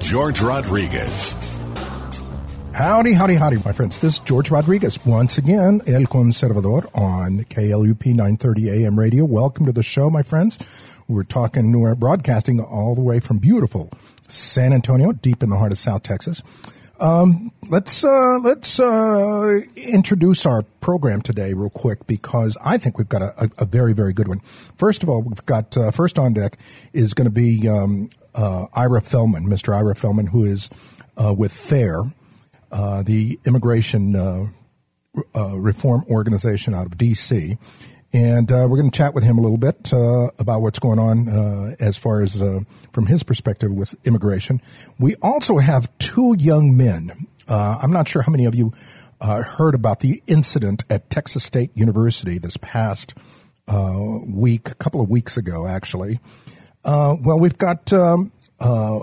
George Rodriguez. Howdy, howdy, howdy, my friends. This is George Rodriguez. Once again, El Conservador on KLUP 930 AM radio. Welcome to the show, my friends. We're talking, we're broadcasting all the way from beautiful San Antonio, deep in the heart of South Texas. Um, let's uh, let's uh, introduce our program today real quick because I think we've got a, a, a very very good one. First of all, we've got uh, first on deck is going to be um, uh, Ira Felman, Mr. Ira Felman, who is uh, with FAIR, uh, the immigration reform organization out of D.C. And uh, we're going to chat with him a little bit uh, about what's going on uh, as far as uh, from his perspective with immigration. We also have two young men. Uh, I'm not sure how many of you uh, heard about the incident at Texas State University this past week, a couple of weeks ago, actually. well, we've got um,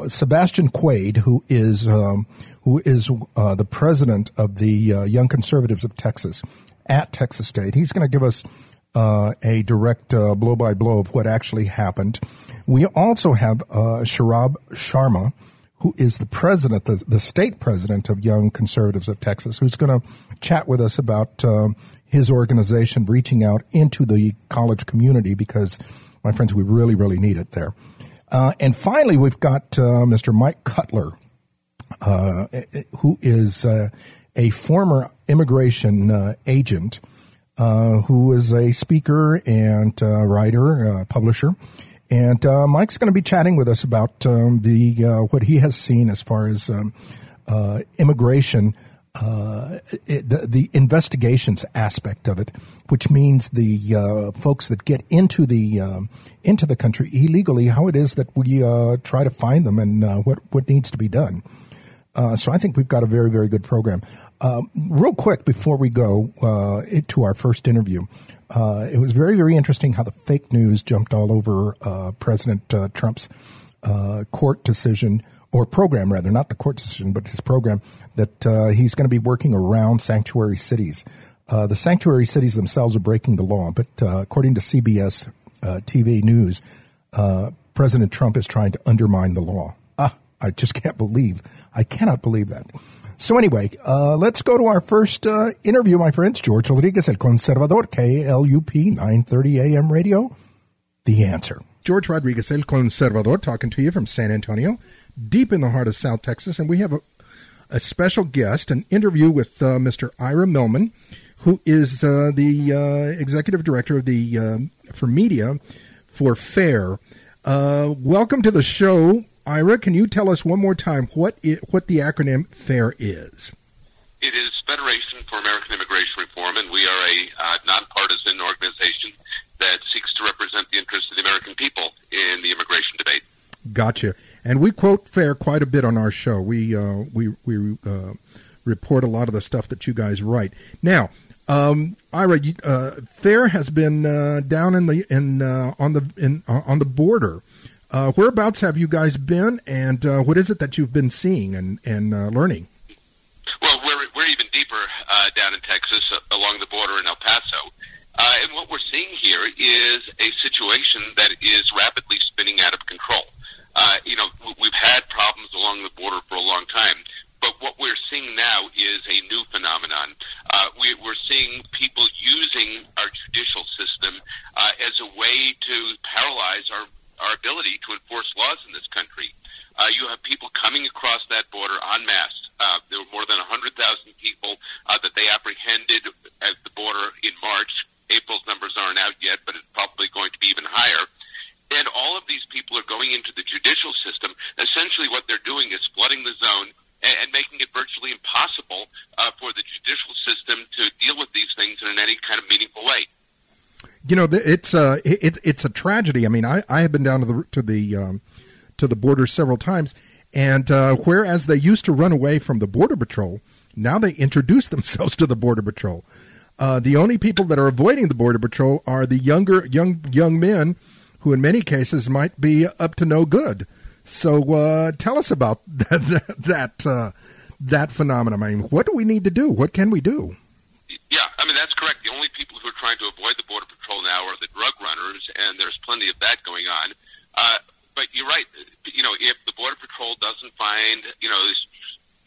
Sebastian Quaid, who is um, who is the president of the Young Conservatives of Texas at Texas State. He's going to give us uh, a direct blow by blow of what actually happened. We also have uh, Sohrab Sharma, who is the president, the, the, state president of Young Conservatives of Texas, who's going to chat with us about um, his organization reaching out into the college community because, my friends, we really, really need it there. Uh, and finally, we've got uh, Mr. Mike Cutler, uh, who is uh, a former immigration agent uh, who is a speaker and uh, writer, uh, publisher. And uh, Mike's going to be chatting with us about um, the what he has seen as far as um, immigration, it, the, the, investigations aspect of it, which means the folks that get into the um, into the country illegally, how it is that we try to find them and what what needs to be done. Uh, so I think we've got a very, very good program. Uh, real quick before we go uh, to our first interview, uh, it was very, very interesting how the fake news jumped all over uh, President uh, Trump's court decision or program, rather, not the court decision, but his program that he's going to be working around sanctuary cities. the sanctuary cities themselves are breaking the law, but according to CBS TV News, President Trump is trying to undermine the law. Ah, I just can't believe, I cannot believe that. So anyway, uh, let's go to our first uh, interview, my friends. George Rodriguez, El Conservador, KLUP 930 AM radio. The answer. George Rodriguez, El Conservador, talking to you from San Antonio, deep in the heart of South Texas. And we have a, a special guest, an interview with uh, Mr. Ira Mehlman, who is uh, the uh, executive director of the um, for media for FAIR. Uh, welcome to the show, Ira, can you tell us one more time what it, what the acronym FAIR is? It is Federation for American Immigration Reform, and we are a uh, nonpartisan organization that seeks to represent the interests of the American people in the immigration debate. Gotcha. And we quote FAIR quite a bit on our show. We uh, we we uh, report a lot of the stuff that you guys write. Now, um, Ira, uh, FAIR has been uh, down in the in uh, on the in on the border uh, whereabouts have you guys been, and uh, what is it that you've been seeing and, and uh, learning? Well, we're, we're even deeper uh, down in Texas, uh, along the border in El Paso. Uh, and what we're seeing here is a situation that is rapidly spinning out of control. you know, we've had problems along the border for a long time, but what we're seeing now is a new phenomenon. We, are seeing people using our judicial system as a way to paralyze our our ability to enforce laws in this country. Uh, you have people coming across that border en masse. Uh, there were more than 100,000 people uh, that they apprehended at the border in March. April's numbers aren't out yet, but it's probably going to be even higher. And all of these people are going into the judicial system. Essentially, what they're doing is flooding the zone and, and making it virtually impossible uh, for the judicial system to deal with these things in any kind of meaningful way. You know, it's uh, it, it's a tragedy. I mean, I, I have been down to the to the um, to the border several times, and uh, whereas they used to run away from the border patrol, now they introduce themselves to the border patrol. Uh, the only people that are avoiding the border patrol are the younger young young men, who in many cases might be up to no good. So uh, tell us about that that uh, that phenomenon. I mean, what do we need to do? What can we do? Yeah, I mean that's correct. The only people who are trying to avoid the border patrol now are the drug runners, and there's plenty of that going on. Uh, but you're right. You know, if the border patrol doesn't find, you know, this,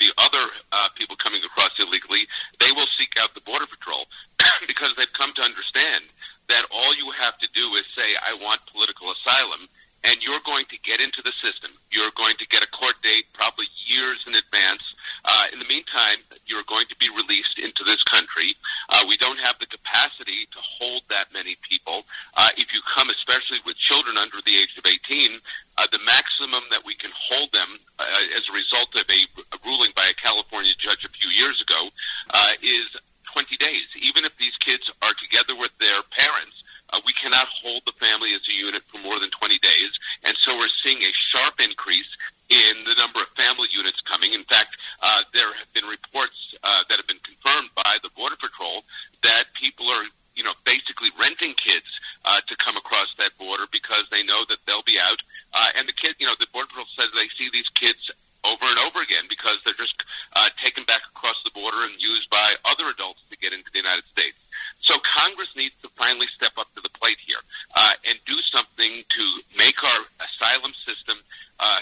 the other uh, people coming across illegally, they will seek out the border patrol because they've come to understand that all you have to do is say, "I want political asylum," and you're going to get into the system. You're going to get a court date probably years in advance. Uh, in the meantime, you're going to be released into this country. Uh, we don't have the capacity to hold that many people. Uh, if you come, especially with children under the age of 18, uh, the maximum that we can hold them uh, as a result of a, a ruling by a California judge a few years ago uh, is 20 days. Even if these kids are together with their parents, uh, we cannot hold the family as a unit for more than 20 days, and so we're seeing a sharp increase in the number of family units coming. In fact, uh, there have been reports uh, that have been confirmed by the Border Patrol that people are you know, basically renting kids uh, to come across that border because they know that they'll be out. Uh, and the kid, you know, the Border Patrol says they see these kids over and over again because they're just uh, taken back across the border and used by other adults to get into the United States. So Congress needs to finally step up to the plate here uh, and do something to make our asylum system uh,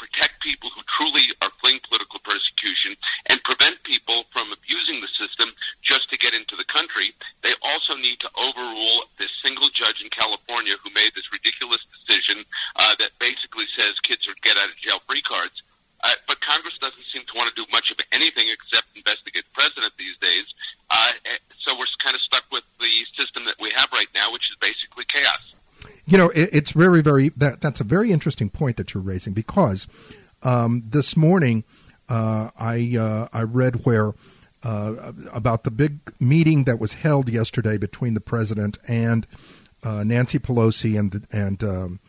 protect people who truly are fleeing political persecution and prevent people from abusing the system just to get into the country. They also need to overrule this single judge in California who made this ridiculous decision uh, that basically says kids are get out of jail free cards. Uh, but Congress doesn't seem to want to do much of anything except investigate the president these days. Uh, eh, so we're kind of stuck with the system that we have right now, which is basically chaos. You know, it, it's very, very that that's a very interesting point that you're raising because um, this morning uh, I uh, I read where. Uh, about the big meeting that was held yesterday between the president and uh, Nancy Pelosi and and um,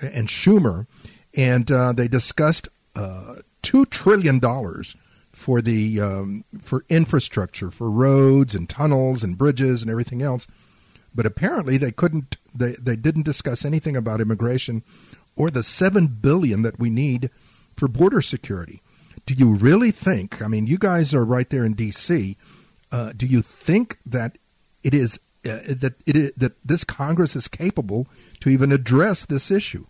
and Schumer, and uh, they discussed uh, two trillion dollars for the um, for infrastructure, for roads and tunnels and bridges and everything else. But apparently, they couldn't. They they didn't discuss anything about immigration or the seven billion that we need for border security. Do you really think? I mean, you guys are right there in D.C. Uh, do you think that it is uh, that it is, that this Congress is capable to even address this issue?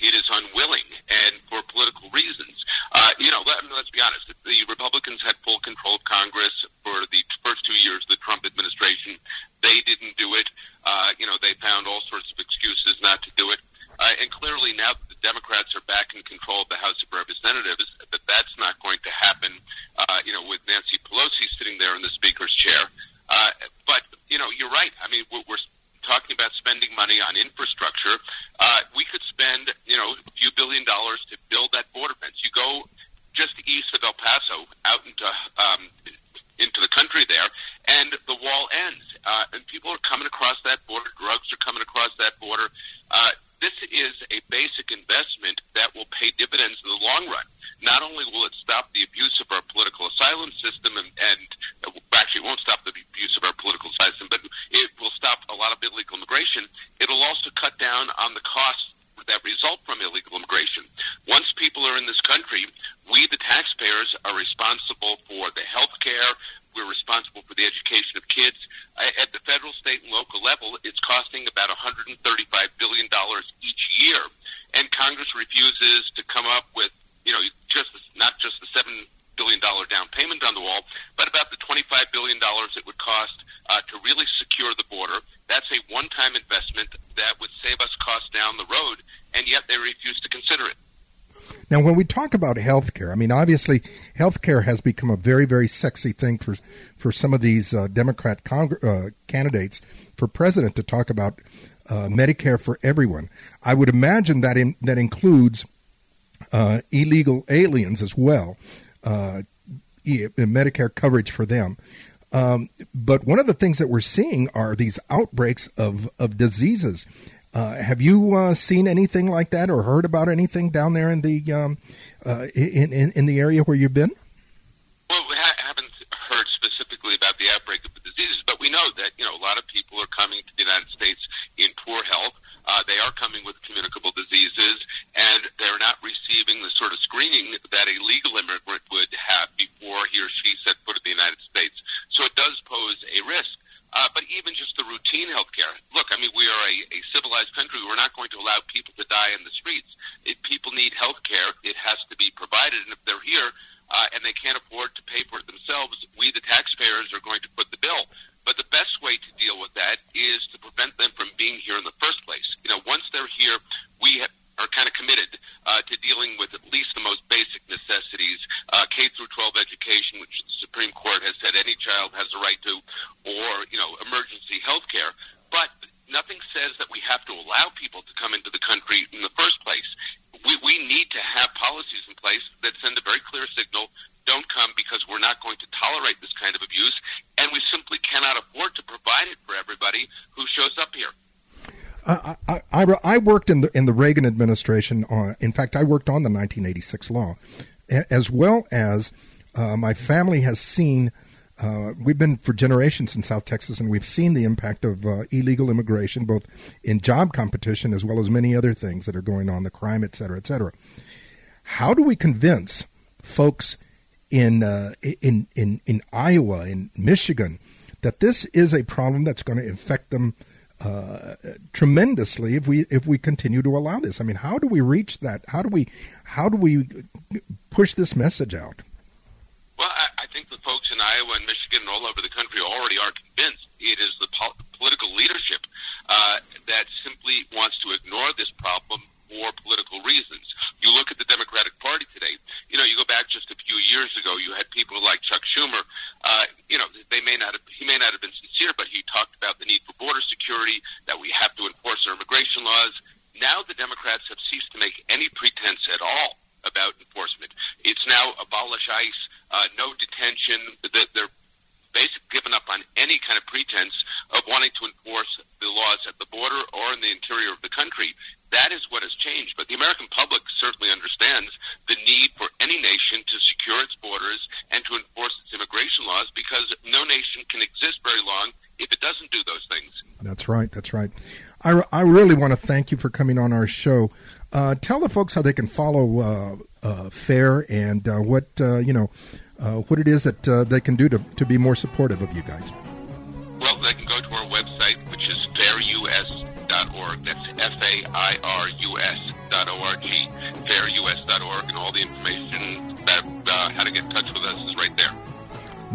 It is unwilling, and for political reasons. Uh, you know, let, let's be honest. The Republicans had full control of Congress for the first two years of the Trump administration. They didn't do it. Uh, you know, they found all sorts of excuses not to do it. Uh, and clearly, now that the Democrats are back in control of the House of Representatives, that that's not going to happen. Uh, you know, with Nancy Pelosi sitting there in the Speaker's chair. Uh, but you know, you're right. I mean, we're, we're talking about spending money on infrastructure, uh, we could spend, you know, a few billion dollars to build that border fence. You go just east of El Paso, out into um, into the country there, and the wall ends, uh, and people are coming across that border. Drugs are coming across that border. Uh, this is a basic investment that will pay dividends in the long run. Not only will it stop the abuse of our political asylum system, and, and uh, actually it won't stop the abuse of our political system, but it will stop a lot of illegal immigration. It'll also cut down on the costs that result from illegal immigration. Once people are in this country, we, the taxpayers, are responsible for the health care, we're responsible for the education of kids. At the federal, state, and local level, it's costing about $135 billion each year. And Congress refuses to come up with, you know, just not just the seven billion dollar down payment on the wall, but about the twenty five billion dollars it would cost uh, to really secure the border That's a one-time investment that would save us costs down the road, and yet they refuse to consider it. Now, when we talk about healthcare, I mean, obviously, healthcare has become a very, very sexy thing for for some of these uh, Democrat uh, candidates for president to talk about uh, Medicare for everyone. I would imagine that in, that includes uh, illegal aliens as well, uh, Medicare coverage for them. Um, but one of the things that we're seeing are these outbreaks of, of diseases. Uh, have you uh, seen anything like that or heard about anything down there in the um, uh, in, in, in the area where you've been? Well, we ha- haven't heard specifically about the outbreak of the diseases, but we know that you know a lot of people are coming to the United States in poor health. Uh, they are coming with communicable diseases, and they're not receiving the sort of screening that a legal immigrant would have before he or she set foot in the United States. So it does pose a risk. Uh, but even just the routine health care. Look, I mean, we are a, a civilized country. We're not going to allow people to die in the streets. If people need health care, it has to be provided. And if they're here uh, and they can't afford to pay for it themselves, we, the taxpayers, are going to foot the bill. But the best way to deal with that is to prevent them from being here in the first place. You know, once they're here, we have are kind of committed uh, to dealing with at least the most basic necessities, uh, K through 12 education, which the Supreme Court has said any child has a right to, or you know, emergency health care. But nothing says that we have to allow people to come into the country in the first place. We, we need to have policies in place that send a very clear signal don't come because we're not going to tolerate this kind of abuse, and we simply cannot afford to provide it for everybody who shows up here. I, I, I, worked in the in the Reagan administration. On, in fact, I worked on the 1986 law, as well as uh, my family has seen. Uh, we've been for generations in South Texas, and we've seen the impact of uh, illegal immigration, both in job competition as well as many other things that are going on, the crime, et cetera, et cetera. How do we convince folks in uh, in in in Iowa, in Michigan, that this is a problem that's going to affect them? Uh, tremendously if we if we continue to allow this. I mean, how do we reach that? How do we how do we push this message out? Well, I, I think the folks in Iowa and Michigan and all over the country already are convinced it is the po- political leadership uh, that simply wants to ignore this problem for political reasons. You look at the Democratic Party today. You know, you go back just a few years ago. You had people like Chuck Schumer. Uh, you know, they may not have, he may not have been sincere, but he talked about the need for border security, that we have to enforce our immigration laws. Now the Democrats have ceased to make any pretense at all about enforcement. It's now abolish ICE, uh, no detention. They're basically given up on any kind of pretense of wanting to enforce the laws at the border or in the interior of the country. That is what has changed. But the American public certainly understands the need for any nation to secure its borders and to enforce its immigration laws because no nation can exist very long if it doesn't do those things. That's right. That's right. I, I really want to thank you for coming on our show. Uh, tell the folks how they can follow uh, uh, FAIR and uh, what uh, you know uh, what it is that they can do to, to be more supportive of you guys. Well, they can go to our website, which is fairus.org. That's F-A-I-R-U-S dot O-R-G, fairus.org, and all the information about uh, how to get in touch with us is right there.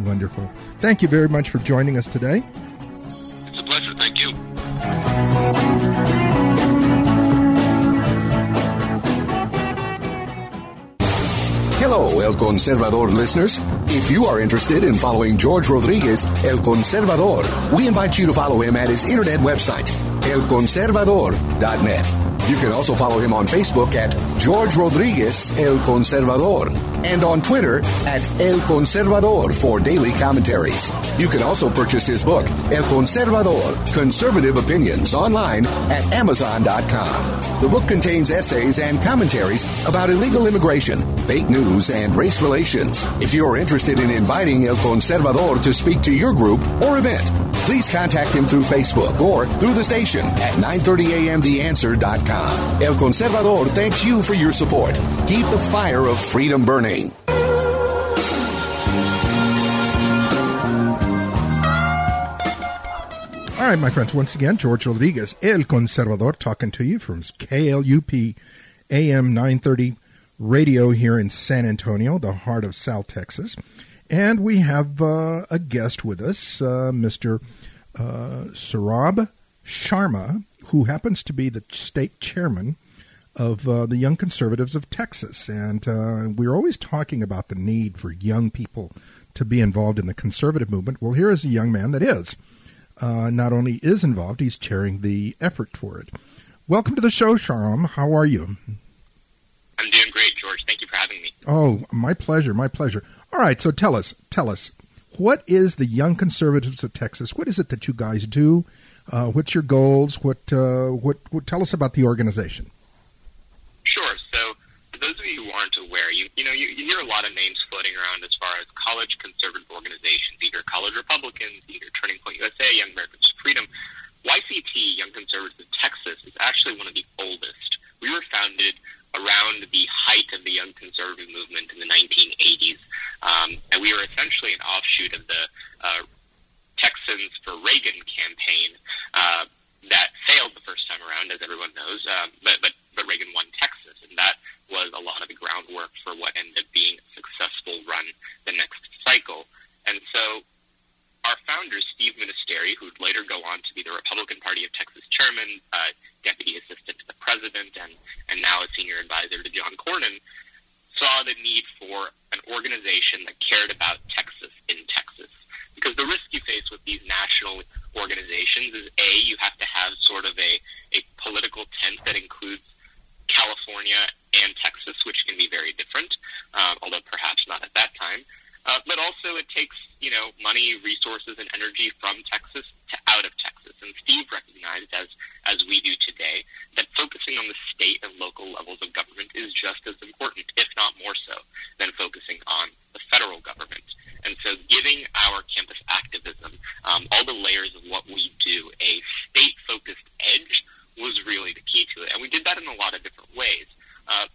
Wonderful. Thank you very much for joining us today. It's a pleasure. Thank you. Hello, El Conservador listeners. If you are interested in following George Rodriguez, El Conservador, we invite you to follow him at his internet website, elconservador.net. You can also follow him on Facebook at George Rodriguez El Conservador and on Twitter at El Conservador for daily commentaries. You can also purchase his book, El Conservador Conservative Opinions, online at Amazon.com. The book contains essays and commentaries about illegal immigration, fake news, and race relations. If you are interested in inviting El Conservador to speak to your group or event, please contact him through Facebook or through the station at 930amtheanswer.com. El Conservador thanks you for your support. Keep the fire of freedom burning. All right, my friends, once again, George Rodriguez, El Conservador, talking to you from KLUP AM 930 radio here in San Antonio, the heart of South Texas. And we have uh, a guest with us, uh, Mr. Uh, Sohrab Sharma, who happens to be the state chairman of uh, the Young Conservatives of Texas. And uh, we're always talking about the need for young people to be involved in the conservative movement. Well, here is a young man that is. Uh, not only is involved, he's chairing the effort for it. Welcome to the show, Sharam. How are you? I'm doing great, George. Thank you for having me. Oh, my pleasure, my pleasure. All right, so tell us, tell us, what is the Young Conservatives of Texas? What is it that you guys do? Uh, what's your goals? What, uh, what, what? Tell us about the organization. Sure. So, for those of you who aren't aware, you you know you, you hear a lot of names floating around as far as college conservative organizations, either college Republicans, either Turning Point USA, Young Americans for Freedom. YCT, Young Conservatives of Texas, is actually one of the oldest. We were founded around the height of the Young Conservative movement in the 1980s, um, and we were essentially an offshoot of the uh, Texans for Reagan campaign uh, that failed the first time around, as everyone knows, uh, but, but but Reagan won Texas, and that was a lot of the groundwork for what ended up being a successful run the next cycle. And so our founder, Steve Munisteri, who would later go on to be the Republican Party of Texas chairman, uh, deputy assistant to the president, and, and now a senior advisor to John Cornyn, saw the need for an organization that cared about Texas in Texas. Because the risk you face with these national organizations is A, you have to have sort of a, a political tent that includes California and Texas, which can be very different, uh, although perhaps not at that time. Uh, but also it takes, you know, money, resources, and energy from Texas to out of Texas. And Steve recognized, as, as we do today, that focusing on the state and local levels of government is just as important, if not more so, than focusing on the federal government. And so giving our campus activism, um, all the layers of what we do, a state-focused edge was really the key to it. And we did that in a lot of different ways. Uh,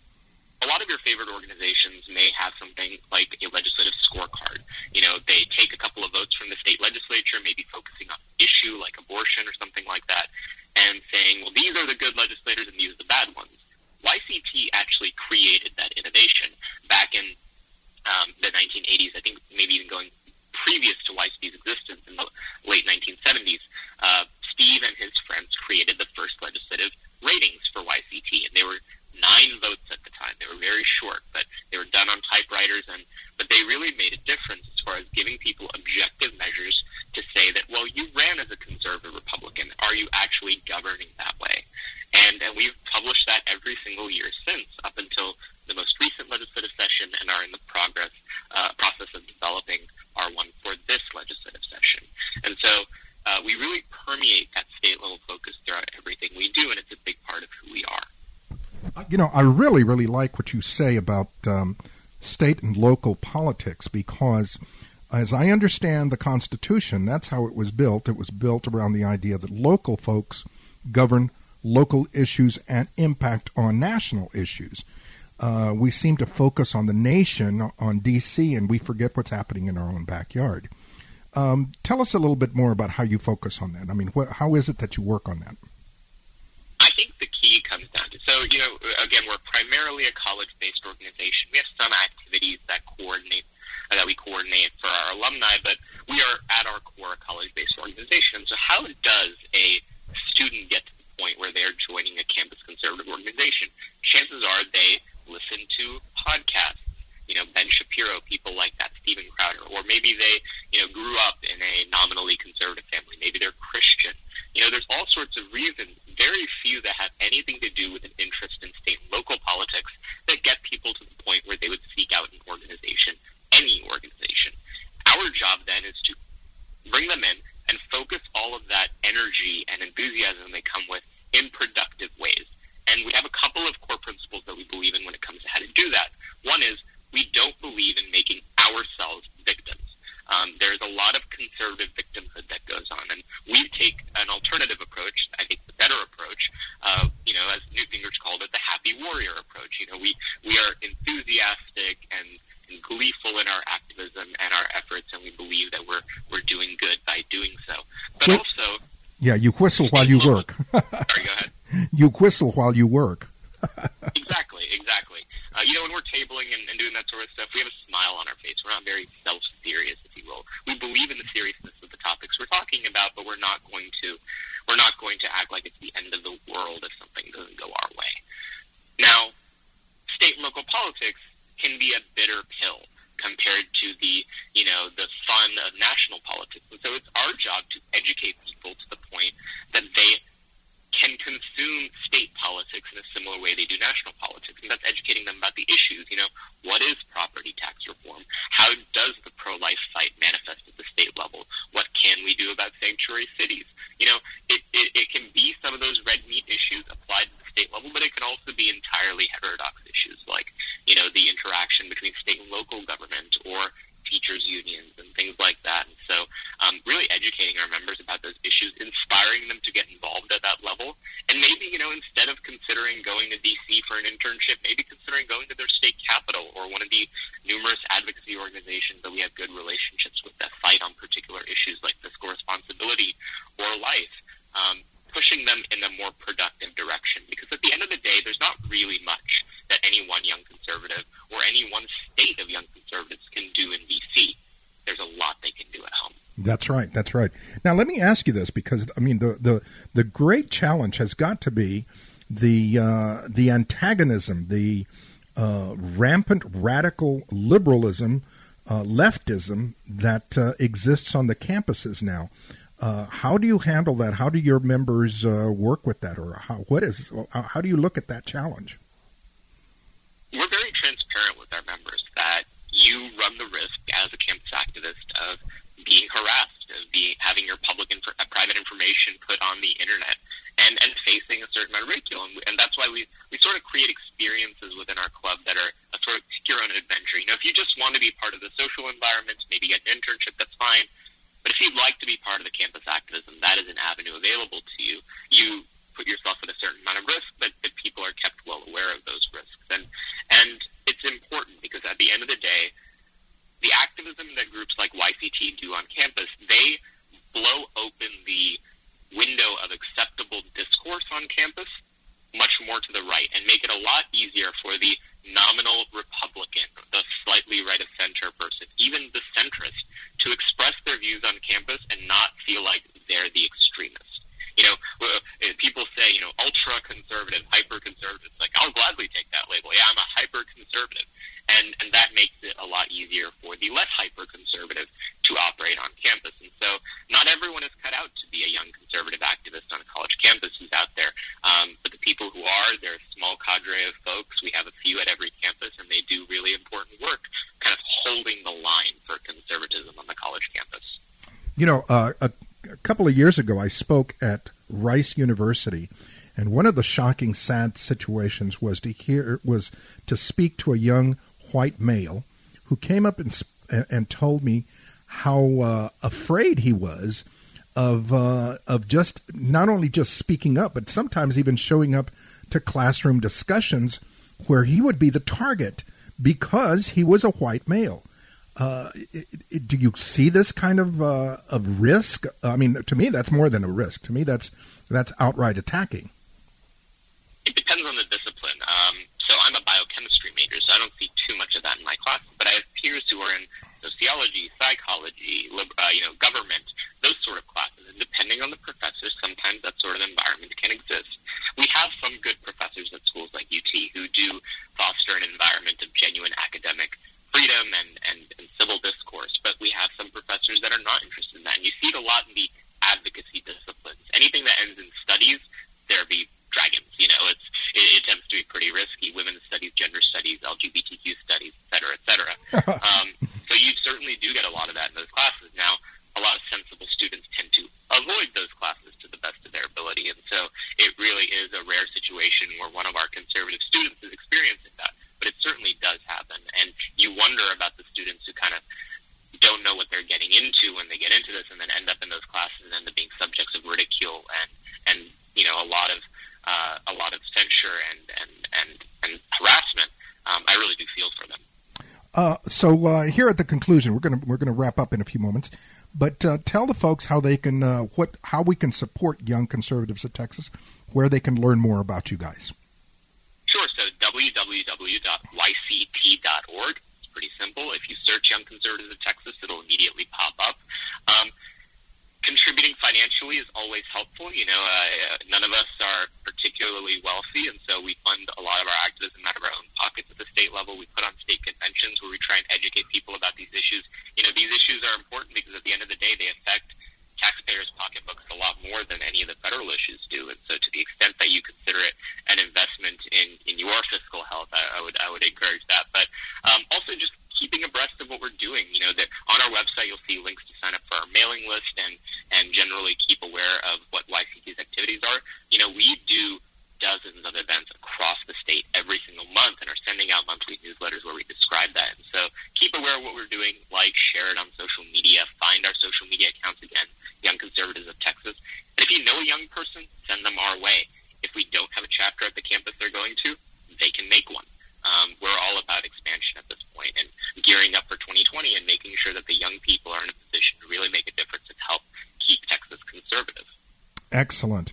a lot of your favorite organizations may have something like a legislative scorecard. You know, they take a couple of votes from the state legislature, maybe focusing on an issue like abortion or something like that, and saying, well, these are the good legislators and these are the bad ones. YCT actually created that innovation back in um, the 1980s, I think maybe even going previous to YCT's existence in the late 1970s, uh, Steve and his friends created the first legislative ratings for YCT, and they were nine votes at the time. They were very short, but they were done on typewriters, and but they really made a difference as far as giving people objective measures to say that, well, you ran as a conservative Republican. Are you actually governing that way? And and we've published that every single year since, up until the most recent legislative session, and are in the progress uh, process of developing our one for this legislative session. And so. Uh, we really permeate that state level focus throughout everything we do, and it's a big part of who we are. Uh, you know, I really, really like what you say about um, state and local politics because, as I understand the Constitution, that's how it was built. It was built around the idea that local folks govern local issues and impact on national issues. Uh, we seem to focus on the nation, on D.C., and we forget what's happening in our own backyard. Um, tell us a little bit more about how you focus on that. I mean, wh- how is it that you work on that? I think the key comes down to so you know again we're primarily a college-based organization. We have some activities that coordinate uh, that we coordinate for our alumni, but we are at our core a college-based organization. So how does a student get to the point where they're joining a campus conservative organization? Chances are they listen to podcasts you know, Ben Shapiro, people like that, Steven Crowder, or maybe they, you know, grew up in a nominally conservative family. Maybe they're Christian. You know, there's all sorts of reasons, very few that have anything to do with an interest in state and local politics that get people to the point where they would seek out an organization, any organization. Our job then is to bring them in and focus all of that energy and enthusiasm they come with in productive ways. And we have a couple of core principles that we believe in when it comes to how to do that. One is we don't believe in making ourselves victims. Um, there's a lot of conservative victimhood that goes on, and we take an alternative approach. I think the better approach, uh, you know, as Newt Gingrich called it, the happy warrior approach. You know, we we are enthusiastic and, and gleeful in our activism and our efforts, and we believe that we're we're doing good by doing so. But also, yeah, you whistle while you work. sorry, go ahead. You whistle while you work. exactly, exactly. Uh, you know, when we're tabling and, and doing that sort of stuff, we have a smile on our face. We're not very self-serious, if you will. We believe in the seriousness of the topics we're talking about, but we're not going to we're not going to act like it's the end of the world if something doesn't go our way. Now, state and local politics can be a bitter pill compared to the, you know, the fun of national politics. And so it's our job to educate people to the point that they can consume state politics in a similar way they do national politics, and that's educating them about the issues. You know, what is property tax reform? How does the pro-life fight manifest at the state level? What can we do about sanctuary cities? You know, it, it, it can be some of those red meat issues applied to the state level, but it can also be entirely heterodox issues like, you know, the interaction between state and local government or teachers unions and things like that. And so, um, really educating our members about those issues, inspiring them to get involved at that level, and maybe you know instead of considering going to DC for an internship, maybe considering going to their state capital or one of the numerous advocacy organizations that we have good relationships with that fight on particular issues like fiscal responsibility or life. Um, pushing them in a more productive direction. Because at the end of the day, there's not really much that any one young conservative or any one state of young conservatives can do in D.C. There's a lot they can do at home. That's right. That's right. Now let me ask you this, because I mean the the the great challenge has got to be the uh, the antagonism, the uh, rampant radical liberalism, uh, leftism that uh, exists on the campuses now. Uh, how do you handle that? How do your members uh, work with that, or how, what is? How do you look at that challenge? We're very transparent with our members that you run the risk as a campus activist of being harassed, of being having your public inf- uh, private information put on the internet, and and facing a certain amount of ridicule, and, and that's why we we sort of create experiences within our club that are a sort of your own adventure. You know, if you just want to be part of the social environment, maybe get an internship, that's fine. But if you'd like to be part of the campus activism, that is an avenue available to you. You put yourself at a certain amount of risk, but, but people are kept well aware of those risks. And, and it's important because at the end of the day, the activism that groups like YCT do on campus, they blow open the window of acceptable discourse on campus much more to the right and make it a lot easier for the nominal Republican, the slightly right of center person, even the centrist, to express their views on campus and not feel like they're the extremist. You know, uh, people say, you know, ultra conservative, hyper conservative. Like, I'll gladly take that label. Yeah, I'm a hyper conservative. And, and that makes it a lot easier for the less hyper conservative to operate on campus. And so not everyone is cut out to be a young conservative activist on a college campus who's out there. Um, but the people who are, they're a small cadre of folks. We have a few at every campus and they do really important work kind of holding the line for conservatism on the college campus. You know, uh, a a couple of years ago, I spoke at Rice University, and one of the shocking, sad situations was to hear was to speak to a young white male who came up and and told me how uh, afraid he was of uh, of just not only just speaking up, but sometimes even showing up to classroom discussions where he would be the target because he was a white male. Uh, do you see this kind of uh, of risk? I mean, to me, that's more than a risk. To me, that's that's outright attacking. It depends on the discipline. Um, so I'm a biochemistry major, so I don't see too much of that in my classes. But I have peers who are in sociology, psychology, uh, you know, government, those sort of classes. And depending on the professors, sometimes that sort of environment can exist. We have some good professors at schools like UT who do foster an environment of genuine academic freedom and, and, and civil discourse, but we have some professors that are not interested in that. And you see it a lot in the advocacy disciplines. Anything that ends in studies, there be dragons. You know, it's it, it tends to be pretty risky. Women's studies, gender studies, LGBTQ studies, et cetera, et cetera. um, so you certainly do get a lot of that in those classes. Now, a lot of sensible students tend to avoid those classes to the best of their ability, and so it really is a rare situation where one of our conservative students is experiencing that but it certainly does happen. And you wonder about the students who kind of don't know what they're getting into when they get into this, and then end up in those classes and end up being subjects of ridicule and and you know a lot of uh, a lot of censure and and and, and harassment. Um, I really do feel for them. Uh, so uh, here at the conclusion, we're gonna we're gonna wrap up in a few moments, but uh, tell the folks how they can uh, what how we can support young conservatives of Texas, where they can learn more about you guys. Sure. So www.yct.org. It's pretty simple. If you search Young Conservatives of Texas, it'll immediately pop up. Um, contributing financially is always helpful. You know, uh, none of us are particularly wealthy, and so we fund a lot of our activism out of our own pockets at the state level. We put on state conventions where we try and educate people about these issues. You know, these issues are important because at the end of the day, they affect taxpayers' pocketbooks a lot more than any of the federal issues do. And so, to the extent that you consider it an investment in in your fiscal health, I, I would I would encourage that. But um, also just keeping abreast of what we're doing. You know, that on our website you'll see links to sign up for our mailing list and and generally keep aware of what YCT's activities are. You know, we do dozens of events across the state every single month and are sending out monthly newsletters where we describe that. And so keep aware of what we're doing, like, share it on social media, find our social media accounts again, Young Conservatives of Texas. And if you know a young person, send them our way. If we don't have a chapter at the campus they're going to, they can make one. Um, we're all about expansion at this point and gearing up for 2020 and making sure that the young people are in a position to really make a difference and help keep Texas conservative. Excellent.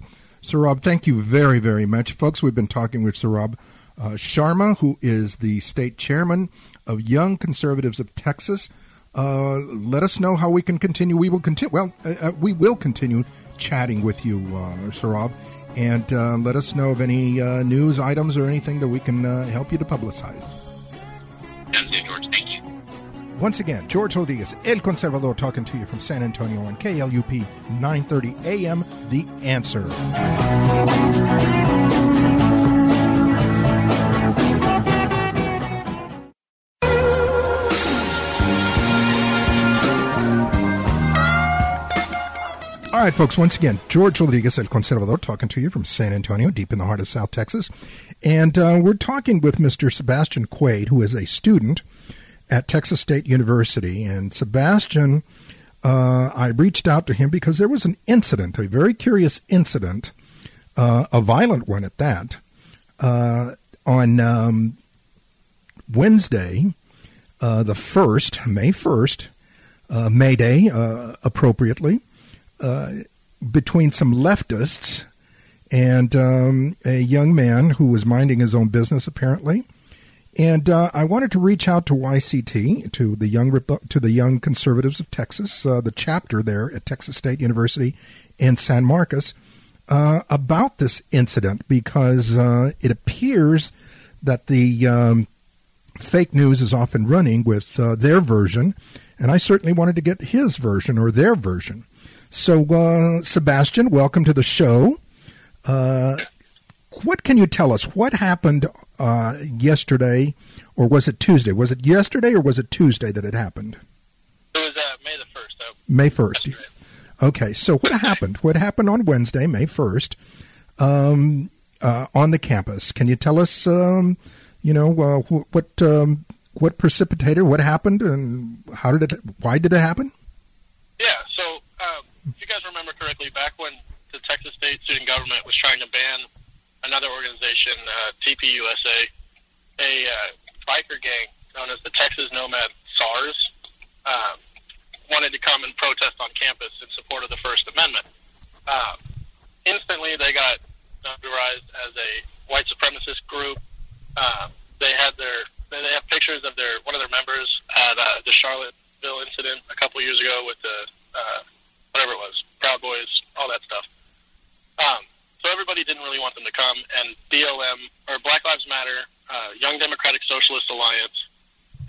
Sohrab, thank you very, very much. Folks, we've been talking with Sohrab uh, Sharma, who is the state chairman of Young Conservatives of Texas. Uh, let us know how we can continue. We will continue. Well, uh, uh we will continue chatting with you, uh, Sohrab, and uh, let us know of any news items or anything that we can help you to publicize. Once again, George Rodriguez, El Conservador, talking to you from San Antonio on KLUP 930 AM, The Answer. All right, folks, once again, George Rodriguez, El Conservador, talking to you from San Antonio, deep in the heart of South Texas. And uh, we're talking with Mr. Sebastian Quaid, who is a student at Texas State University. And Sebastian, uh, I reached out to him because there was an incident, a very curious incident, uh, a violent one at that, uh, on um, Wednesday, uh, the 1st, May 1st, uh, May Day, uh, appropriately, between some leftists and um, a young man who was minding his own business, apparently and uh, I wanted to reach out to YCT, to the young to the Young Conservatives of Texas, uh, the chapter there at Texas State University in San Marcos, uh, about this incident because uh, it appears that the um, fake news is often running with uh, their version, and I certainly wanted to get his version or their version. So, uh, Sebastian, welcome to the show what can you tell us? What happened uh, yesterday, or was it Tuesday? Was it yesterday or was it Tuesday that it happened? It was uh, May the first. May first. Okay, so what happened? What happened on Wednesday, May first, um, uh, on the campus? Can you tell us? Um, you know uh, what um, what precipitated what happened and how did it? Why did it happen? Yeah. So um, if you guys remember correctly, back when the Texas state student government was trying to ban another organization, uh, TPUSA, a uh, biker gang known as the Texas Nomad SARS, um, wanted to come and protest on campus in support of the First Amendment. Um, instantly, they got categorized as a white supremacist group. Um, they had their they have pictures of their one of their members at uh, the Charlottesville incident a couple years ago with the uh, whatever it was, Proud Boys, all that stuff. Um, so everybody didn't really want them to come, and BLM or Black Lives Matter, uh, Young Democratic Socialist Alliance,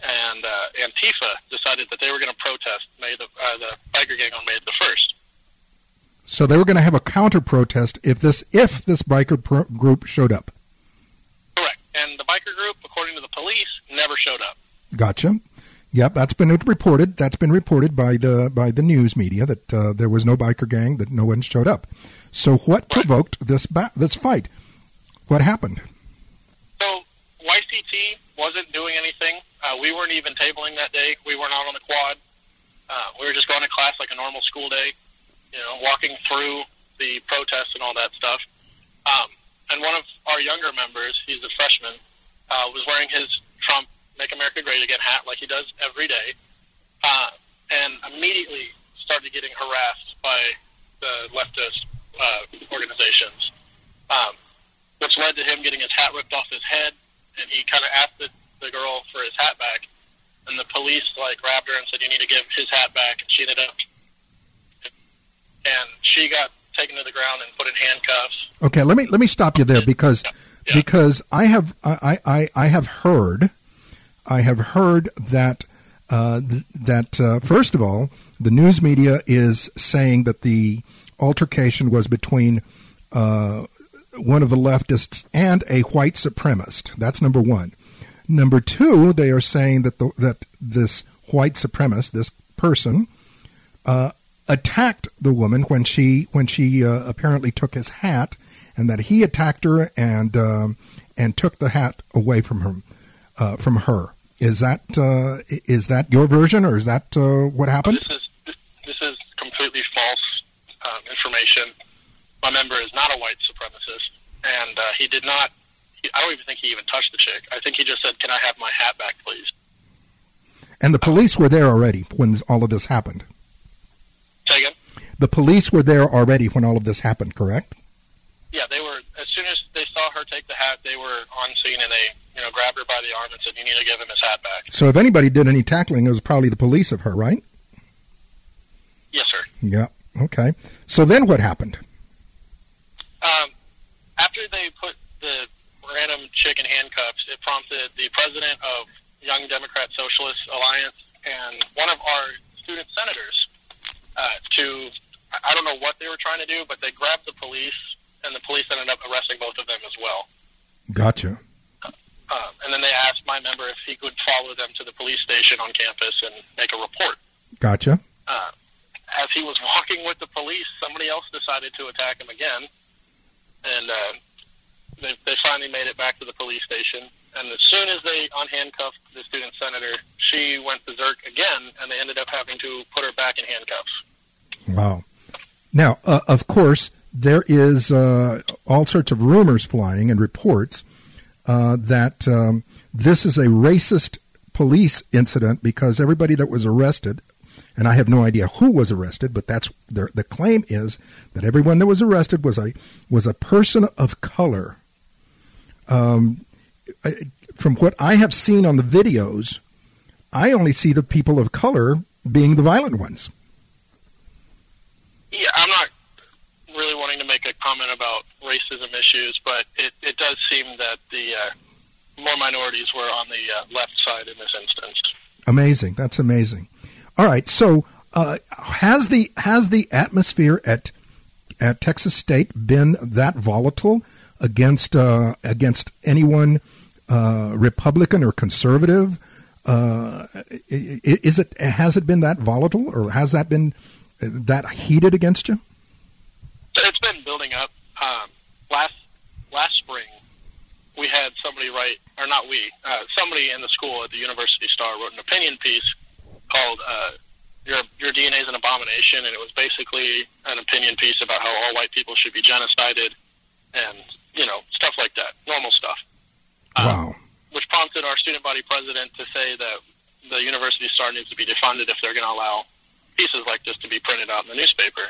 and uh, Antifa decided that they were going to protest May the uh, the biker gang on May the first. So they were going to have a counter protest if this if this biker pro- group showed up. Correct, and the biker group, according to the police, never showed up. Gotcha. Yep, that's been reported. That's been reported by the by the news media that uh, there was no biker gang, that no one showed up. So, what provoked this ba- this fight? What happened? So, YCT wasn't doing anything. Uh, we weren't even tabling that day. We weren't out on the quad. Uh, we were just going to class like a normal school day. You know, walking through the protests and all that stuff. Um, and one of our younger members, he's a freshman, uh, was wearing his Trump "Make America Great Again" hat like he does every day, uh, and immediately started getting harassed by the leftist uh, organizations. Um, which led to him getting his hat ripped off his head, and he kind of asked the, the girl for his hat back, and the police like grabbed her and said, "You need to give his hat back," and she ended up, and she got taken to the ground and put in handcuffs. Okay, let me let me stop you there because yeah. Yeah. because I have I, I I have heard I have heard that uh, th- that uh, first of all the news media is saying that the altercation was between uh, one of the leftists and a white supremacist. That's number one. Number two, they are saying that the, that this white supremacist, this person, uh, attacked the woman when she when she uh, apparently took his hat, and that he attacked her and um, and took the hat away from her uh, from her. Is that uh, is that your version, or is that uh, what happened? This is this is completely false um, information. My member is not a white supremacist, and uh, he did not. He, I don't even think he even touched the chick. I think he just said, "Can I have my hat back, please?" And the police were there already when all of this happened. Say again. The police were there already when all of this happened, correct? Yeah, they were. As soon as they saw her take the hat, they were on scene and they, you know, grabbed her by the arm and said, "You need to give him his hat back." So, if anybody did any tackling, it was probably the police of her, right? Yes, sir. Yeah. Okay. So then, what happened? Um, after they put the random chick in handcuffs, it prompted the president of Young Democrat Socialist Alliance and one of our student senators uh, to, I don't know what they were trying to do, but they grabbed the police, and the police ended up arresting both of them as well. Gotcha. Uh, and then they asked my member if he could follow them to the police station on campus and make a report. Gotcha. Uh, as he was walking with the police, somebody else decided to attack him again, and uh, they, they finally made it back to the police station. And as soon as they unhandcuffed the student senator, she went berserk again, and they ended up having to put her back in handcuffs. Wow. Now, uh, of course, there is uh, all sorts of rumors flying and reports uh, that um, this is a racist police incident because everybody that was arrested, and I have no idea who was arrested, but that's the, the claim is that everyone that was arrested was a was a person of color. Um, from what I have seen on the videos, I only see the people of color being the violent ones. Yeah, I'm not really wanting to make a comment about racism issues, but it, it does seem that the uh, more minorities were on the uh, left side in this instance. Amazing. That's amazing. All right. So, uh, has the has the atmosphere at at Texas State been that volatile against uh, against anyone uh, Republican or conservative? Uh, is it has it been that volatile, or has that been that heated against you? It's been building up. Um, last last spring, we had somebody write, or not we, uh, somebody in the school at the University Star wrote an opinion piece called uh, "Your Your DNA is an Abomination," and it was basically an opinion piece about how all white people should be genocided, and you know stuff like that, normal stuff. Um, wow. Which prompted our student body president to say that the University Star needs to be defunded if they're going to allow pieces like this to be printed out in the newspaper.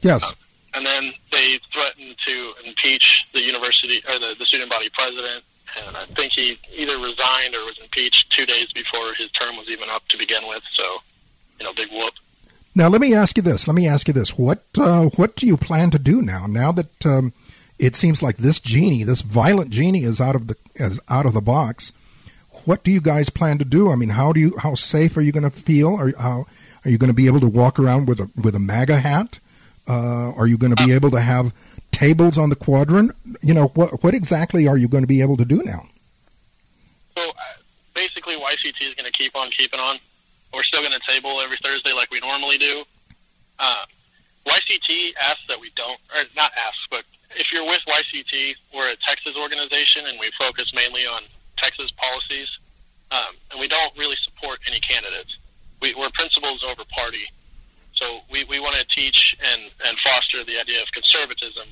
Yes. Uh, and then they threatened to impeach the university or the, the student body president. And I think he either resigned or was impeached two days before his term was even up to begin with. So, you know, big whoop. Now let me ask you this. Let me ask you this. What uh, what do you plan to do now? Now that um, it seems like this genie, this violent genie, is out of the is out of the box. What do you guys plan to do? I mean, how do you how safe are you going to feel? Are how are you going to be able to walk around with a with a MAGA hat? Uh, are you going to be able to have tables on the quadrant? You know, what what exactly are you going to be able to do now? So uh, basically, YCT is going to keep on keeping on. We're still going to table every Thursday like we normally do. Uh, YCT asks that we don't, or not asks, but if you're with YCT, we're a Texas organization and we focus mainly on Texas policies, um, and we don't really support any candidates. We, we're principles over party. So we, we want to teach and, and foster the idea of conservatism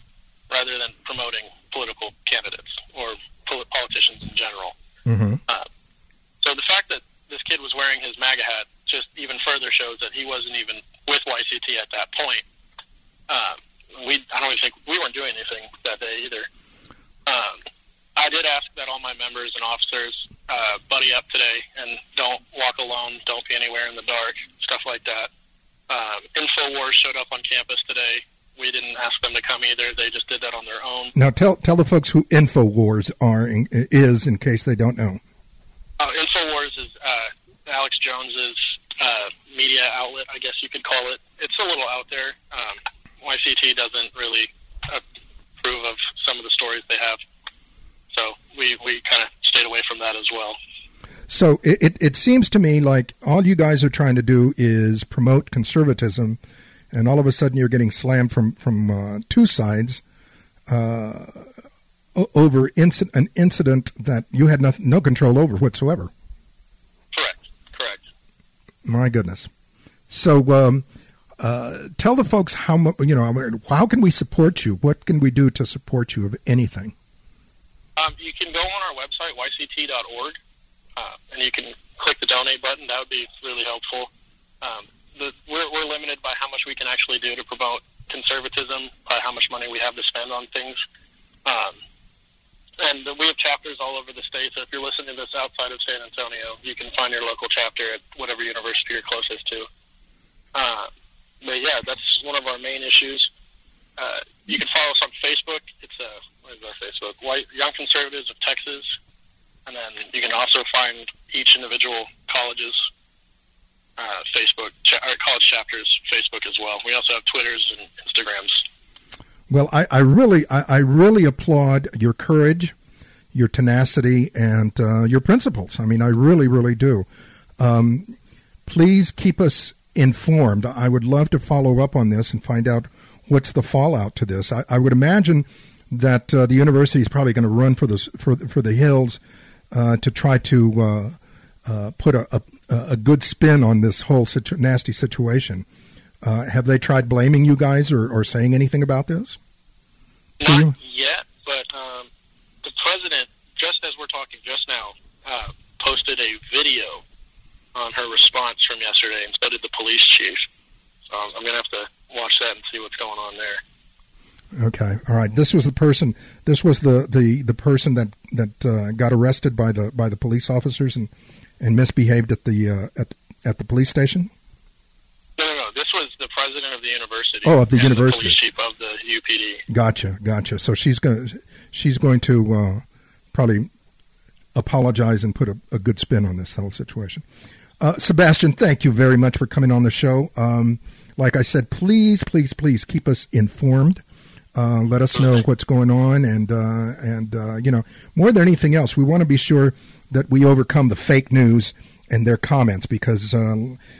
rather than promoting political candidates or politicians in general. Mm-hmm. Uh, so the fact that this kid was wearing his MAGA hat just even further shows that he wasn't even with YCT at that point. Um, we I don't even think we weren't doing anything that day either. Um, I did ask that all my members and officers uh, buddy up today and don't walk alone, don't be anywhere in the dark, stuff like that. Um, Infowars showed up on campus today. We didn't ask them to come either. They just did that on their own. Now tell tell the folks who Infowars are in, is in case they don't know. Uh, Infowars is uh, Alex Jones's uh, media outlet, I guess you could call it. It's a little out there. Um, YCT doesn't really approve of some of the stories they have, so we we kind of stayed away from that as well. So it, it, it seems to me like all you guys are trying to do is promote conservatism, and all of a sudden you're getting slammed from from uh, two sides uh, over inc- an incident that you had no, no control over whatsoever. Correct. Correct. My goodness. So um, uh, tell the folks how mu- you know how can we support you? What can we do to support you of anything? Um, you can go on our website yct.org uh, and you can click the donate button. That would be really helpful. Um, the, we're, we're limited by how much we can actually do to promote conservatism, by how much money we have to spend on things. Um, and we have chapters all over the state. So if you're listening to this outside of San Antonio, you can find your local chapter at whatever university you're closest to. Uh, but yeah, that's one of our main issues. Uh, you can follow us on Facebook. It's uh, what is our Facebook? White Young Conservatives of Texas, and then you can also find each individual college's uh, Facebook cha- college chapters Facebook as well. We also have Twitters and Instagrams. Well, I, I really, I, I, really applaud your courage, your tenacity, and uh, your principles. I mean, I really, really do. Um, please keep us informed. I would love to follow up on this and find out what's the fallout to this. I, I would imagine that uh, the university is probably going to run for the for for the hills uh, to try to uh, uh, put a, a, a good spin on this whole situ- nasty situation. Uh, have they tried blaming you guys or, or saying anything about this? Not yet, but um, the president, just as we're talking just now, uh, posted a video on her response from yesterday, and so did the police chief. So I'm going to have to watch that and see what's going on there. Okay, all right. This was the person. This was the the, the person that that uh, got arrested by the by the police officers and, and misbehaved at the uh, at at the police station. No, no, no. This was the president of the university. Oh, of the university. The chief of the UPD. Gotcha, gotcha. So she's going to she's going to uh, probably apologize and put a, a, good spin on this whole situation. Uh, Sebastian, thank you very much for coming on the show. Um, like I said, please, please, please keep us informed. Uh, let us know what's going on, and uh, and uh, you know more than anything else, we want to be sure that we overcome the fake news and their comments because uh,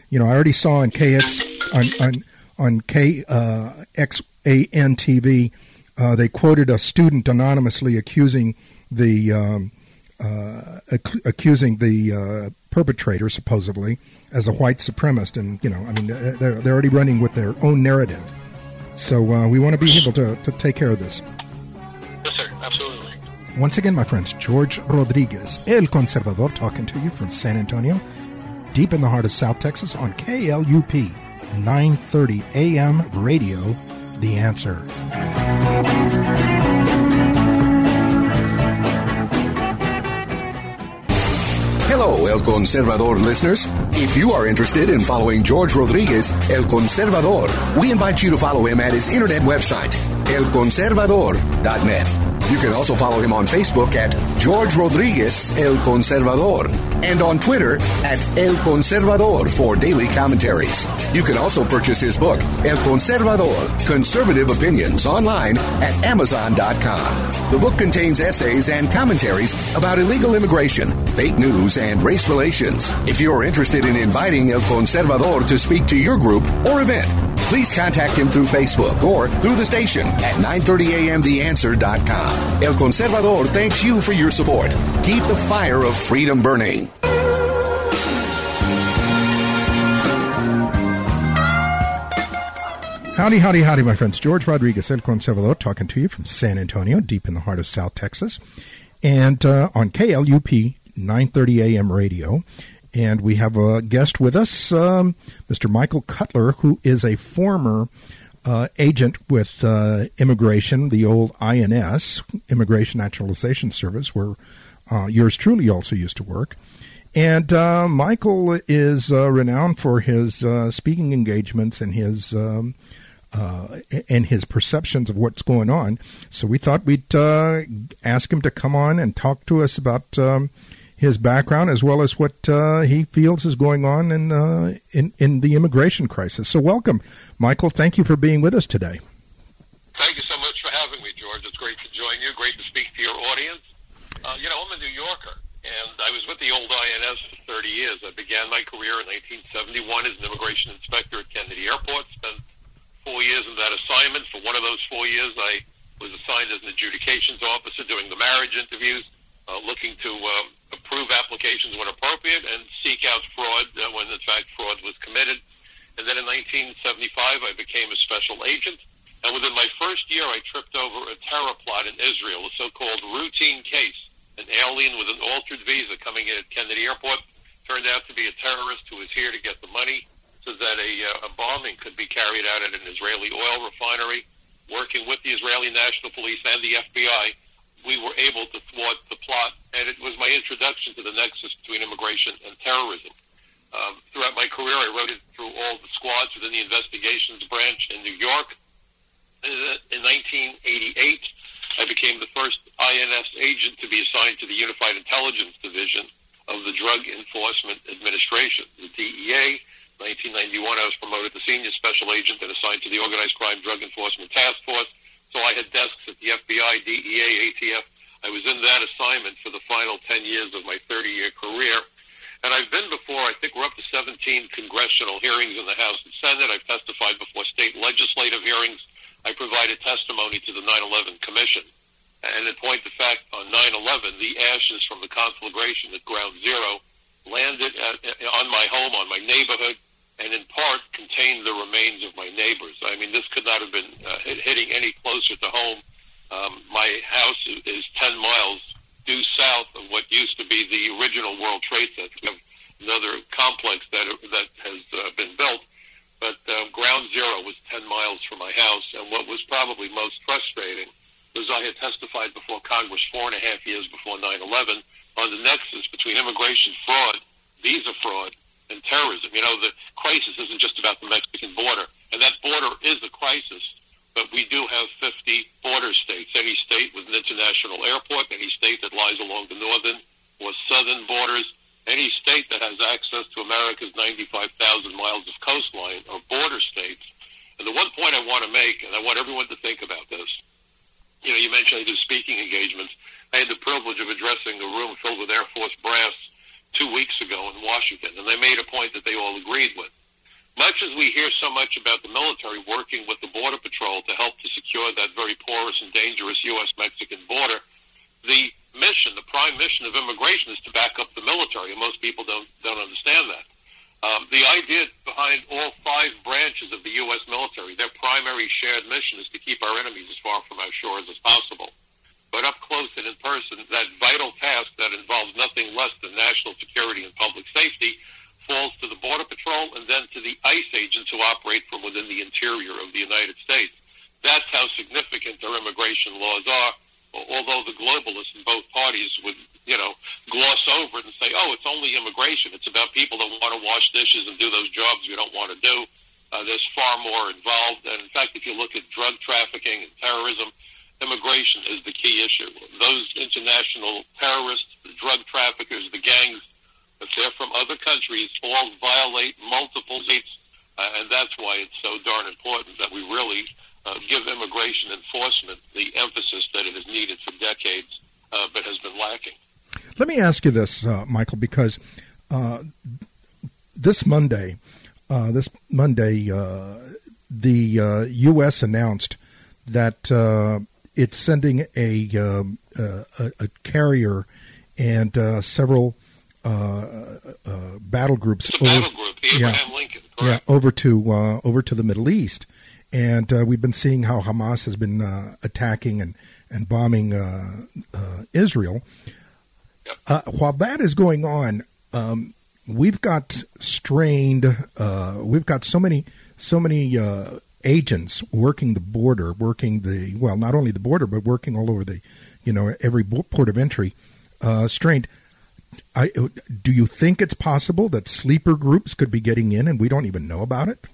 you know I already saw on KX on on, on KXAN TV uh, they quoted a student anonymously accusing the um, uh, ac- accusing the perpetrator supposedly as a white supremacist, and you know I mean they're they're already running with their own narrative. So uh, we want to be able to, to take care of this. Yes, sir. Absolutely. Once again, my friends, George Rodriguez, El Conservador, talking to you from San Antonio, deep in the heart of South Texas on KLUP 930 AM radio, The Answer. Hello, El Conservador listeners. If you are interested in following George Rodriguez, El Conservador, we invite you to follow him at his internet website, elconservador.net. You can also follow him on Facebook at George Rodriguez El Conservador and on Twitter at El Conservador for daily commentaries. You can also purchase his book, El Conservador Conservative Opinions, online at Amazon.com. The book contains essays and commentaries about illegal immigration, fake news, and race relations. If you're interested in inviting El Conservador to speak to your group or event, please contact him through Facebook or through the station at 930amtheanswer.com. El Conservador thanks you for your support. Keep the fire of freedom burning. Howdy, howdy, howdy, my friends. George Rodriguez, El Conservador, talking to you from San Antonio, deep in the heart of South Texas, and uh, on KLUP 930 AM radio. And we have a guest with us, um, Mr. Michael Cutler, who is a former uh, agent with uh, immigration, the old INS, Immigration Naturalization Service, where uh, yours truly also used to work. And uh, Michael is uh, renowned for his uh, speaking engagements and his um, and his perceptions of what's going on. So we thought we'd ask him to come on and talk to us about. Um, his background as well as what uh, he feels is going on in, uh, in in the immigration crisis. So, welcome, Michael. Thank you for being with us today. Thank you so much for having me, George. It's great to join you. Great to speak to your audience. Uh, you know, I'm a New Yorker, and I was with the old INS for 30 years. I began my career in 1971 as an immigration inspector at Kennedy Airport. Spent four years in that assignment. For one of those four years, I was assigned as an adjudications officer doing the marriage interviews, uh, looking to um, approve applications when appropriate and seek out fraud uh, when, in fact, fraud was committed. And then in 1975, I became a special agent. And within my first year, I tripped over a terror plot in Israel, a so-called routine case. An alien with an altered visa coming in at Kennedy Airport turned out to be a terrorist who was here to get the money so that a, uh, a bombing could be carried out at an Israeli oil refinery. Working with the Israeli National Police and the FBI, we were able to thwart the plot, and it was my introduction to the nexus between immigration and terrorism. Um, throughout my career, I wrote it through all the squads within the investigations branch in New York. In 1988, I became the first INS agent to be assigned to the Unified Intelligence Division of the Drug Enforcement Administration, the DEA. 1991, I was promoted to senior special agent and assigned to the Organized Crime Drug Enforcement Task Force. So I had desks at the FBI, DEA, ATF. I was in that assignment for the final 10 years of my 30-year career. And I've been before, I think we're up to 17 congressional hearings in the House and Senate. I've testified before state legislative hearings. I provided testimony to the 9-11 Commission. And in point of fact, on 9-11, the ashes from the conflagration at Ground Zero landed at, on my home, on my neighborhood, and in part contained the remains of my neighbors. I mean, this could not have been uh, hitting any closer to home. Um, my house is 10 miles due south of what used to be the original World Trade Center. Another complex that that has uh, been built, but uh, Ground Zero was 10 miles from my house. And what was probably most frustrating was I had testified before Congress four and a half years before 9/11 on the nexus between immigration fraud, visa fraud, and terrorism. You know, the crisis isn't just about the Mexican border, and that border is a crisis. But we do have 50 border states. Any state with an international airport, any state that lies along the northern or southern borders, any state that has access to America's 95,000 miles of coastline are border states. And the one point I want to make, and I want everyone to think about this, you know, you mentioned I do speaking engagements. I had the privilege of addressing a room filled with Air Force brass two weeks ago in Washington, and they made a point that they all agreed with. Much as we hear so much about the military working with the Border Patrol to help to secure that very porous and dangerous U.S.-Mexican border, the mission, the prime mission of immigration is to back up the military, and most people don't, don't understand that. Um, the idea behind all five branches of the U.S. military, their primary shared mission is to keep our enemies as far from our shores as possible but up close and in person, that vital task that involves nothing less than national security and public safety falls to the Border Patrol and then to the ICE agents who operate from within the interior of the United States. That's how significant our immigration laws are, although the globalists in both parties would, you know, gloss over it and say, oh, it's only immigration. It's about people that want to wash dishes and do those jobs we don't want to do. Uh, there's far more involved. And in fact, if you look at drug trafficking and terrorism, immigration is the key issue. Those international terrorists, the drug traffickers, the gangs, if they're from other countries, all violate multiple states, uh, and that's why it's so darn important that we really uh, give immigration enforcement the emphasis that it has needed for decades, uh, but has been lacking. Let me ask you this, uh, Michael, because uh, this Monday, uh, this Monday, the U.S. announced that it's sending a um, uh, a, a, carrier and uh, several uh, uh battle groups. Over, battle group, yeah, Lincoln, yeah, over to uh, over to the Middle East, and uh, we've been seeing how Hamas has been attacking and and bombing Israel. Yep. while that is going on, um, we've got strained. we've got so many so many agents working the border, working the well, not only the border, but working all over the, you know, every port of entry, uh, strained. I, do you think it's possible that sleeper groups could be getting in and we don't even know about it?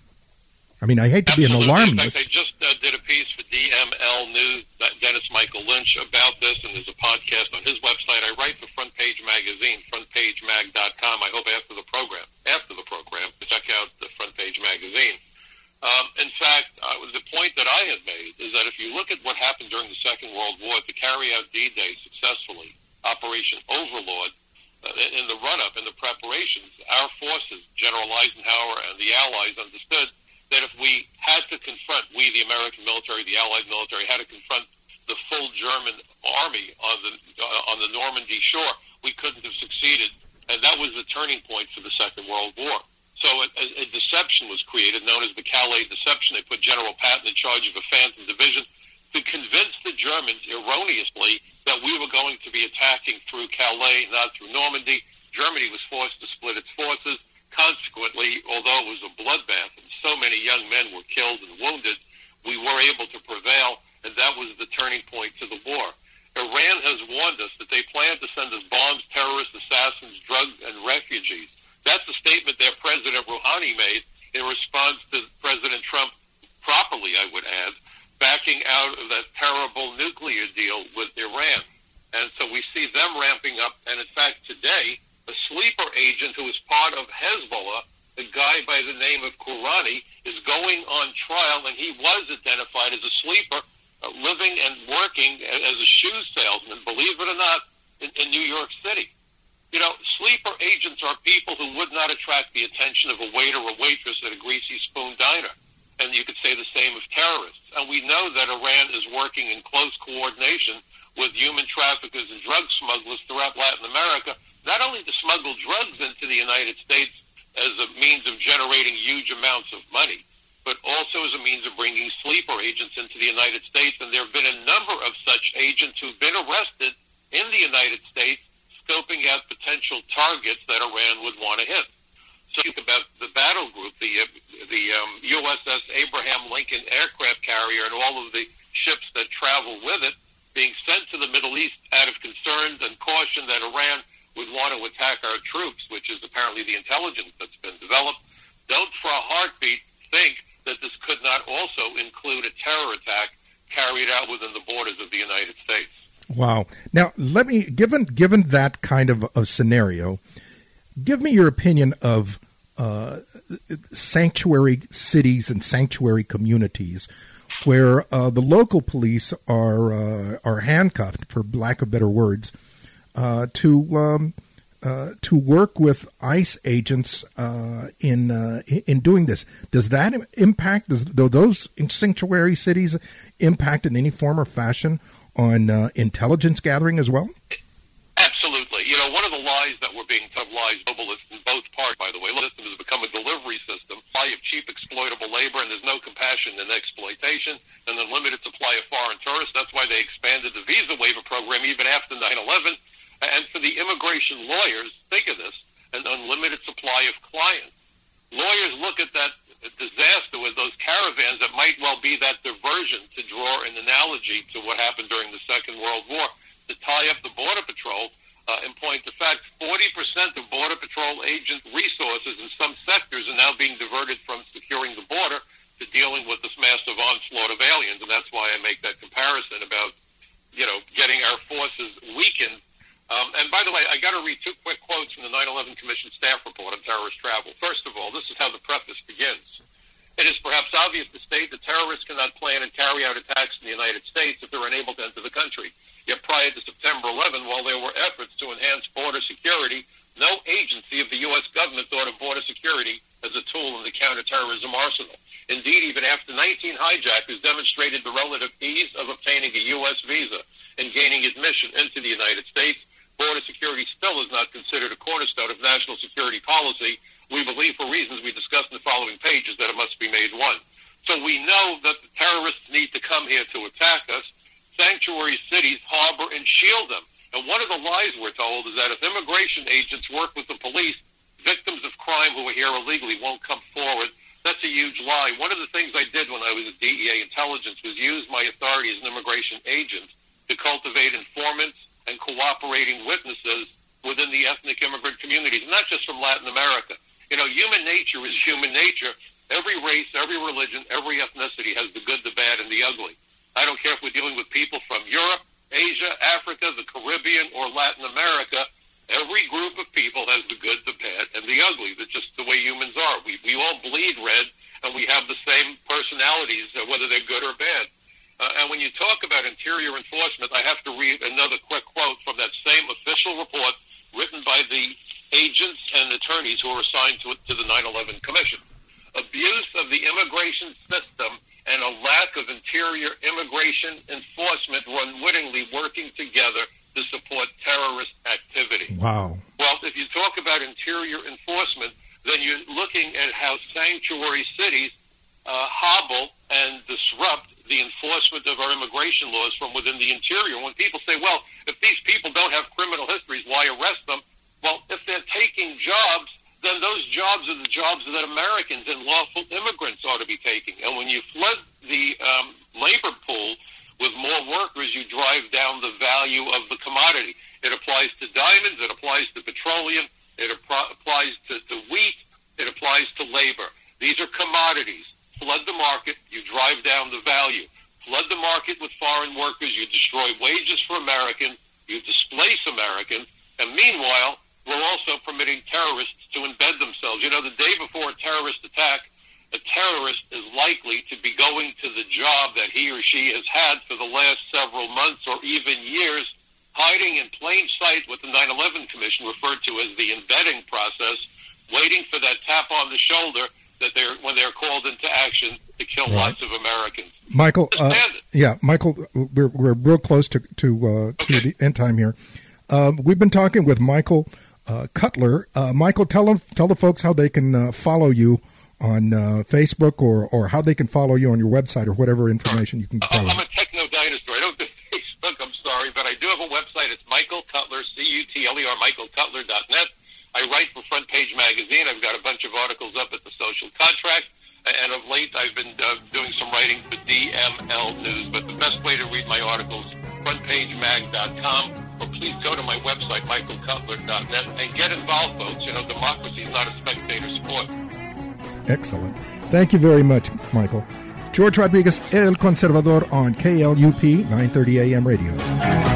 I mean, I hate to Absolutely. be an alarmist. In fact, I just uh, did a piece for DML News, uh, Dennis Michael Lynch, about this, and there's a podcast on his website. I write for Front Page Magazine, frontpagemag.com. I hope after the program, after the program, to check out the Front Page Magazine. Um, in fact, uh, the point that I had made is that if you look at what happened during the Second World War to carry out D-Day successfully, Operation Overlord, uh, in the run-up, in the preparations, our forces, General Eisenhower and the Allies, understood that if we had to confront, we, the American military, the Allied military, had to confront the full German army on the uh, on the Normandy shore, we couldn't have succeeded, and that was the turning point for the Second World War. So a, a, deception was created, known as the Calais Deception. They put General Patton in charge of a Phantom Division to convince the Germans erroneously that we were going to be attacking through Calais, not through Normandy. Germany was forced to split its forces. Consequently, although it was a bloodbath and so many young men were killed and wounded, we were able to prevail, and that was the turning point to the war. Iran has warned us that they plan to send us bombs, terrorists, assassins, drugs, and refugees. That's the statement that President Rouhani made in response to President Trump, properly, I would add, backing out of that terrible nuclear deal with Iran. And so we see them ramping up. And in fact, today, a sleeper agent who is part of Hezbollah, a guy by the name of Kourani, is going on trial, and he was identified as a sleeper, uh, living and working as a shoe salesman, believe it or not, in, in New York City. You know, sleeper agents are people who would not attract the attention of a waiter or waitress at a greasy spoon diner. And you could say the same of terrorists. And we know that Iran is working in close coordination with human traffickers and drug smugglers throughout Latin America not only to smuggle drugs into the United States as a means of generating huge amounts of money, but also as a means of bringing sleeper agents into the United States. And there have been a number of such agents who've been arrested in the United States scoping out potential targets that Iran would want to hit. So think about the battle group, the uh, the um, USS Abraham Lincoln aircraft carrier, and all of the ships that travel with it being sent to the Middle East out of concerns and caution that Iran would want to attack our troops, which is apparently the intelligence that's been developed, don't for a heartbeat think that this could not also include a terror attack carried out within the borders of the United States. Wow. Now, let me given given that kind of a scenario, give me your opinion of uh, sanctuary cities and sanctuary communities where uh, the local police are uh, are handcuffed, for lack of better words, uh, to um, uh, to work with ICE agents uh, in in doing this. Does that impact? Does do those sanctuary cities impact in any form or fashion on uh, intelligence gathering as well? Absolutely. You know, one of the lies that we're being told, lies globalists in both parts, by the way, system has become a delivery system, supply of cheap exploitable labor, and there's no compassion in exploitation, and the limited supply of foreign tourists. That's why they expanded the visa waiver program even after 9-11 and for the immigration lawyers, think of this, an unlimited supply of clients. Lawyers look at that disaster with those caravans that might well be that diversion to draw an analogy to what happened during the Second World War to tie up the Border Patrol. Uh, in point of fact, 40% of Border Patrol agent resources in some sectors are now being diverted from securing the border to dealing with this massive onslaught of aliens. And that's why I make that comparison about, you know, getting our forces weakened um, and by the way, I got to read two quick quotes from the 9/11 Commission staff report on terrorist travel. First of all, this is how the preface begins. It is perhaps obvious to state that terrorists cannot plan and carry out attacks in the United States if they're unable to enter the country. Yet prior to September 11, while there were efforts to enhance border security, no agency of the U.S. government thought of border security as a tool in the counterterrorism arsenal. Indeed, even after 19 hijackers demonstrated the relative ease of obtaining a U.S. visa and gaining admission into the United States, border security still is not considered a cornerstone of national security policy. We believe, for reasons we discussed in the following pages, that it must be made one. So we know that the terrorists need to come here to attack us. Sanctuary cities harbor and shield them. And one of the lies we're told is that if immigration agents work with the police, victims of crime who are here illegally won't come forward, That's a huge lie. One of the things I did when I was at DEA intelligence was use my authority as an immigration agent to cultivate informants and cooperating witnesses within the ethnic immigrant communities, not just from Latin America. You know, human nature is human nature. Every race, every religion, every ethnicity has the good, the bad, and the ugly. I don't care if we're dealing with people from Europe, Asia, Africa, the Caribbean, or Latin America. Every group of people has the good, the bad, and the ugly. That's just the way humans are. We, we all bleed red, and we have the same personalities, uh, whether they're good or bad. Uh, and when you talk about interior enforcement, I have to read another quick quote from that same official report written by the agents and attorneys who are assigned to, to the 9-11 Commission. Abuse of the immigration system and a lack of interior immigration enforcement were unwittingly working together to support terrorist activity. Wow. Well, if you talk about interior enforcement, then you're looking at how sanctuary cities uh, hobble and disrupt the enforcement of our immigration laws from within the interior. When people say, well, if these people don't have criminal histories, why arrest them? Well, if they're taking jobs, then those jobs are the jobs that Americans and lawful immigrants ought to be taking. And when you flood the um, labor pool with more workers, you drive down the value of the commodity. It applies to diamonds, it applies to petroleum, it ap- applies to, to wheat, it applies to labor. These are commodities. Flood the market, you drive down the value. Flood the market with foreign workers, you destroy wages for Americans, you displace Americans, and meanwhile, we're also permitting terrorists to embed themselves. You know, the day before a terrorist attack, a terrorist is likely to be going to the job that he or she has had for the last several months or even years, hiding in plain sight what the 9-11 Commission referred to as the embedding process, waiting for that tap on the shoulder that they're when they're called into action to kill right. lots of Americans. Michael, uh, yeah, Michael, we're we're real close to to, uh, okay. to the end time here. Um, we've been talking with Michael uh, Cutler. Uh, Michael, tell them tell the folks how they can uh, follow you on uh, Facebook or or how they can follow you on your website or whatever information you can. Follow. I'm a techno dinosaur. I don't do Facebook. I'm sorry, but I do have a website. It's Michael Cutler, C U T L E R, Michael michaelcutler.net. I write for Front Page Magazine. I've got a bunch of articles up at the Social Contract. And of late, I've been uh, doing some writing for DML News. But the best way to read my articles, frontpagemag.com, or please go to my website, michaelcutler.net, and get involved, folks. You know, democracy is not a spectator sport. Excellent. Thank you very much, Michael. George Rodriguez, El Conservador on KLUP 930 AM radio.